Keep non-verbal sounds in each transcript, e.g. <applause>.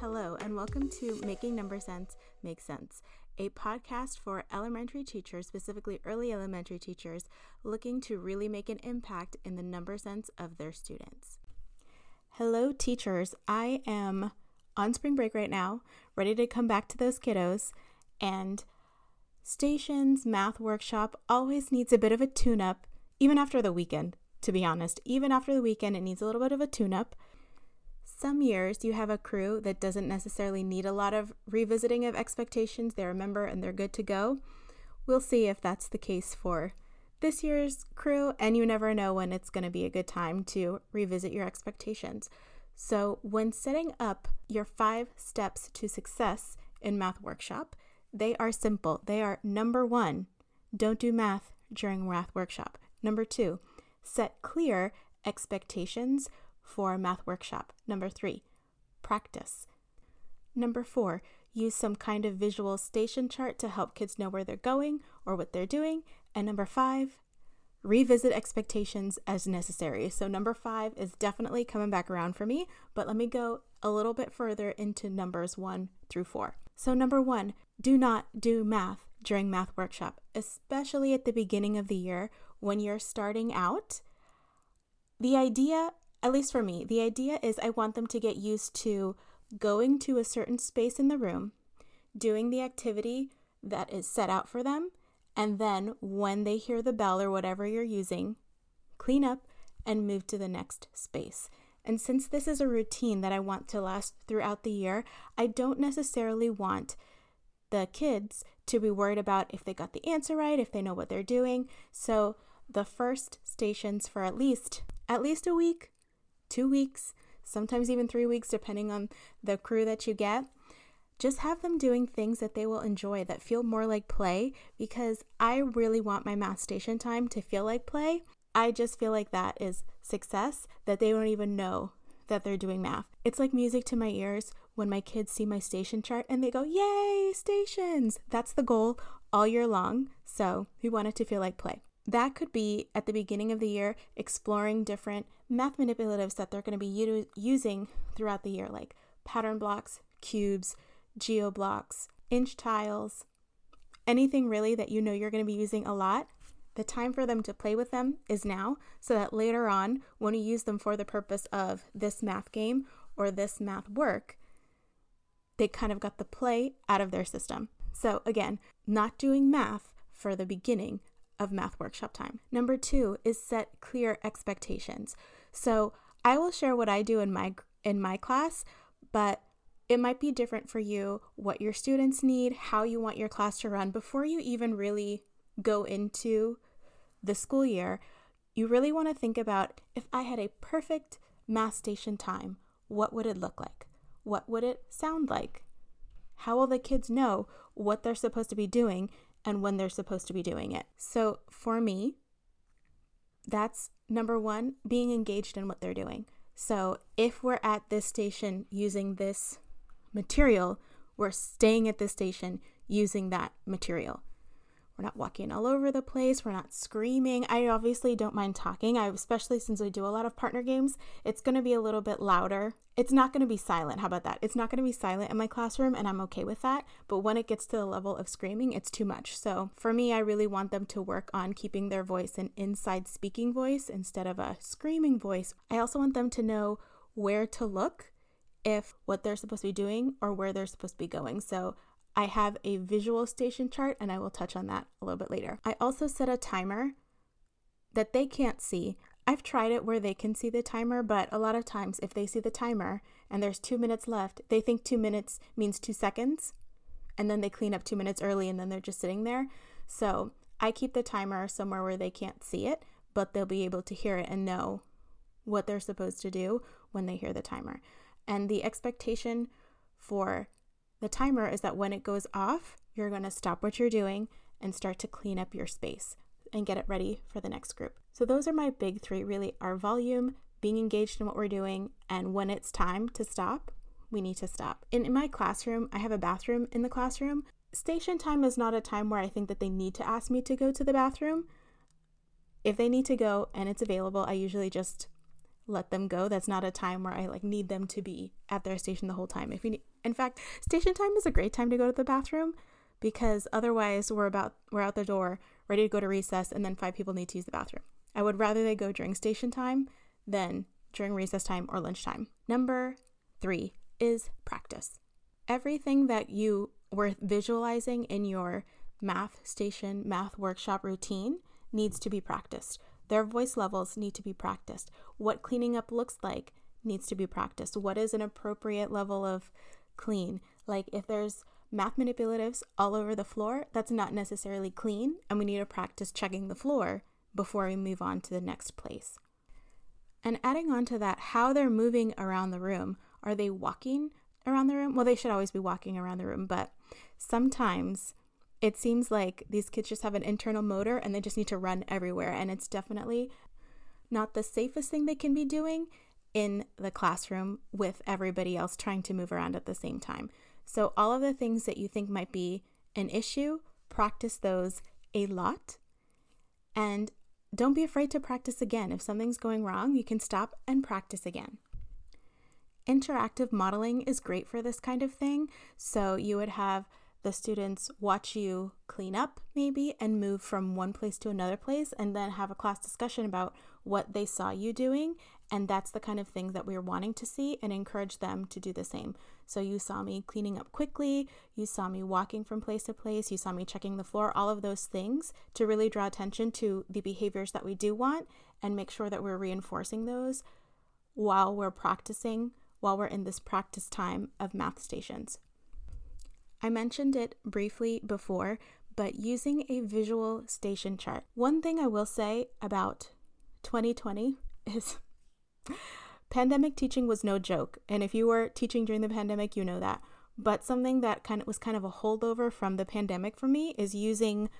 Hello, and welcome to Making Number Sense Make Sense, a podcast for elementary teachers, specifically early elementary teachers, looking to really make an impact in the number sense of their students. Hello, teachers. I am on spring break right now, ready to come back to those kiddos, and Stations Math Workshop always needs a bit of a tune up, even after the weekend, to be honest. Even after the weekend, it needs a little bit of a tune up. Some years you have a crew that doesn't necessarily need a lot of revisiting of expectations. They remember and they're good to go. We'll see if that's the case for this year's crew, and you never know when it's going to be a good time to revisit your expectations. So, when setting up your five steps to success in Math Workshop, they are simple. They are number one, don't do math during Math Workshop. Number two, set clear expectations for Math Workshop. Number three, practice. Number four, use some kind of visual station chart to help kids know where they're going or what they're doing. And number five, revisit expectations as necessary. So, number five is definitely coming back around for me, but let me go a little bit further into numbers one through four. So, number one, do not do math during math workshop, especially at the beginning of the year when you're starting out. The idea at least for me, the idea is I want them to get used to going to a certain space in the room, doing the activity that is set out for them, and then when they hear the bell or whatever you're using, clean up and move to the next space. And since this is a routine that I want to last throughout the year, I don't necessarily want the kids to be worried about if they got the answer right, if they know what they're doing. So the first stations for at least at least a week two weeks, sometimes even three weeks, depending on the crew that you get. Just have them doing things that they will enjoy that feel more like play because I really want my math station time to feel like play. I just feel like that is success that they don't even know that they're doing math. It's like music to my ears when my kids see my station chart and they go, Yay, stations! That's the goal all year long. So we want it to feel like play. That could be at the beginning of the year exploring different math manipulatives that they're going to be u- using throughout the year, like pattern blocks, cubes, geo blocks, inch tiles, anything really that you know you're going to be using a lot. The time for them to play with them is now, so that later on, when you use them for the purpose of this math game or this math work, they kind of got the play out of their system. So, again, not doing math for the beginning of math workshop time. Number two is set clear expectations. So I will share what I do in my in my class, but it might be different for you what your students need, how you want your class to run before you even really go into the school year. You really want to think about if I had a perfect math station time, what would it look like? What would it sound like? How will the kids know what they're supposed to be doing and when they're supposed to be doing it. So for me, that's number one, being engaged in what they're doing. So if we're at this station using this material, we're staying at this station using that material. We're not walking all over the place. We're not screaming. I obviously don't mind talking. I especially since we do a lot of partner games, it's going to be a little bit louder. It's not going to be silent. How about that? It's not going to be silent in my classroom and I'm okay with that, but when it gets to the level of screaming, it's too much. So, for me, I really want them to work on keeping their voice an inside speaking voice instead of a screaming voice. I also want them to know where to look if what they're supposed to be doing or where they're supposed to be going. So, I have a visual station chart and I will touch on that a little bit later. I also set a timer that they can't see. I've tried it where they can see the timer, but a lot of times if they see the timer and there's two minutes left, they think two minutes means two seconds and then they clean up two minutes early and then they're just sitting there. So I keep the timer somewhere where they can't see it, but they'll be able to hear it and know what they're supposed to do when they hear the timer. And the expectation for the timer is that when it goes off, you're going to stop what you're doing and start to clean up your space and get it ready for the next group. So those are my big 3 really our volume, being engaged in what we're doing, and when it's time to stop, we need to stop. In, in my classroom, I have a bathroom in the classroom. Station time is not a time where I think that they need to ask me to go to the bathroom. If they need to go and it's available, I usually just let them go. That's not a time where I like need them to be at their station the whole time. If you need, in fact, station time is a great time to go to the bathroom because otherwise we're about we're out the door ready to go to recess and then five people need to use the bathroom. I would rather they go during station time than during recess time or lunchtime. Number 3 is practice. Everything that you were visualizing in your math station, math workshop routine needs to be practiced. Their voice levels need to be practiced. What cleaning up looks like needs to be practiced. What is an appropriate level of clean? Like if there's math manipulatives all over the floor, that's not necessarily clean, and we need to practice checking the floor before we move on to the next place. And adding on to that, how they're moving around the room. Are they walking around the room? Well, they should always be walking around the room, but sometimes it seems like these kids just have an internal motor and they just need to run everywhere. And it's definitely not the safest thing they can be doing in the classroom with everybody else trying to move around at the same time. So, all of the things that you think might be an issue, practice those a lot. And don't be afraid to practice again. If something's going wrong, you can stop and practice again. Interactive modeling is great for this kind of thing. So, you would have the students watch you clean up maybe and move from one place to another place and then have a class discussion about what they saw you doing and that's the kind of thing that we're wanting to see and encourage them to do the same. So you saw me cleaning up quickly you saw me walking from place to place you saw me checking the floor all of those things to really draw attention to the behaviors that we do want and make sure that we're reinforcing those while we're practicing while we're in this practice time of math stations I mentioned it briefly before, but using a visual station chart. One thing I will say about 2020 <laughs> is pandemic teaching was no joke. And if you were teaching during the pandemic, you know that. But something that kind of was kind of a holdover from the pandemic for me is using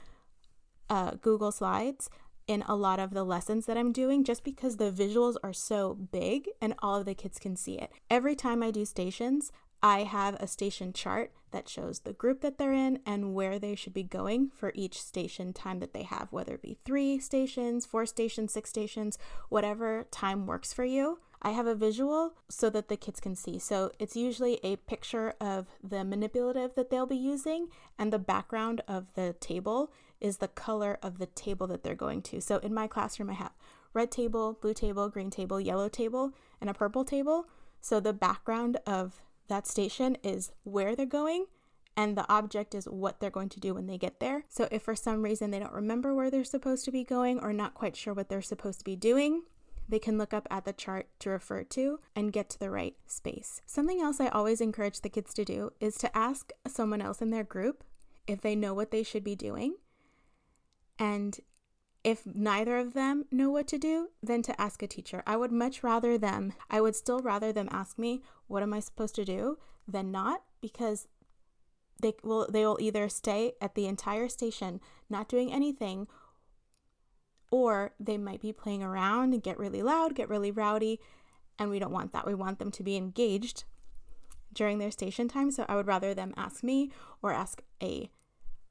uh, Google Slides in a lot of the lessons that I'm doing just because the visuals are so big and all of the kids can see it. Every time I do stations, I have a station chart that shows the group that they're in and where they should be going for each station time that they have, whether it be three stations, four stations, six stations, whatever time works for you. I have a visual so that the kids can see. So it's usually a picture of the manipulative that they'll be using, and the background of the table is the color of the table that they're going to. So in my classroom, I have red table, blue table, green table, yellow table, and a purple table. So the background of that station is where they're going and the object is what they're going to do when they get there. So if for some reason they don't remember where they're supposed to be going or not quite sure what they're supposed to be doing, they can look up at the chart to refer to and get to the right space. Something else I always encourage the kids to do is to ask someone else in their group if they know what they should be doing. And if neither of them know what to do, then to ask a teacher. I would much rather them, I would still rather them ask me, what am I supposed to do, than not, because they will they will either stay at the entire station not doing anything or they might be playing around and get really loud, get really rowdy, and we don't want that. We want them to be engaged during their station time, so I would rather them ask me or ask a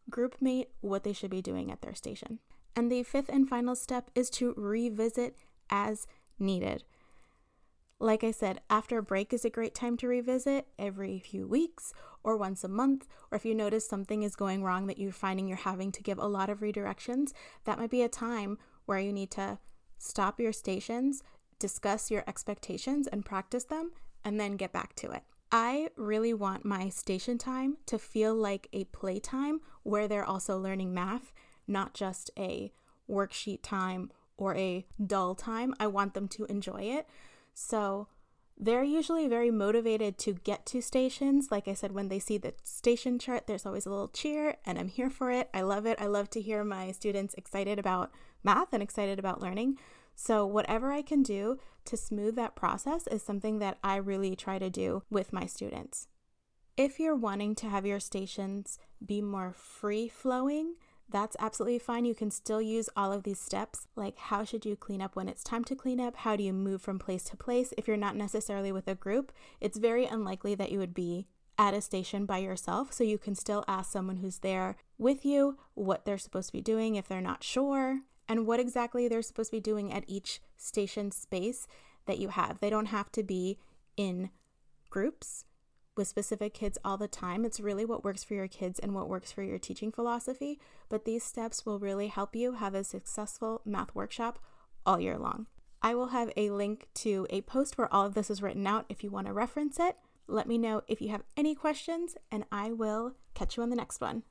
group mate what they should be doing at their station. And the fifth and final step is to revisit as needed. Like I said, after a break is a great time to revisit every few weeks or once a month. Or if you notice something is going wrong that you're finding you're having to give a lot of redirections, that might be a time where you need to stop your stations, discuss your expectations, and practice them, and then get back to it. I really want my station time to feel like a playtime where they're also learning math not just a worksheet time or a dull time. I want them to enjoy it. So they're usually very motivated to get to stations. Like I said, when they see the station chart, there's always a little cheer, and I'm here for it. I love it. I love to hear my students excited about math and excited about learning. So, whatever I can do to smooth that process is something that I really try to do with my students. If you're wanting to have your stations be more free flowing, that's absolutely fine. You can still use all of these steps, like how should you clean up when it's time to clean up? How do you move from place to place? If you're not necessarily with a group, it's very unlikely that you would be at a station by yourself. So you can still ask someone who's there with you what they're supposed to be doing if they're not sure and what exactly they're supposed to be doing at each station space. that you have. They don't have to be in groups with specific kids all the time. It's really what works for your kids and what works for your teaching philosophy. But these steps will really help you have a successful math workshop all year long. I will have a link to a post where all of this is written out if you want to reference it. Let me know if you have any questions, and I will catch you on the next one.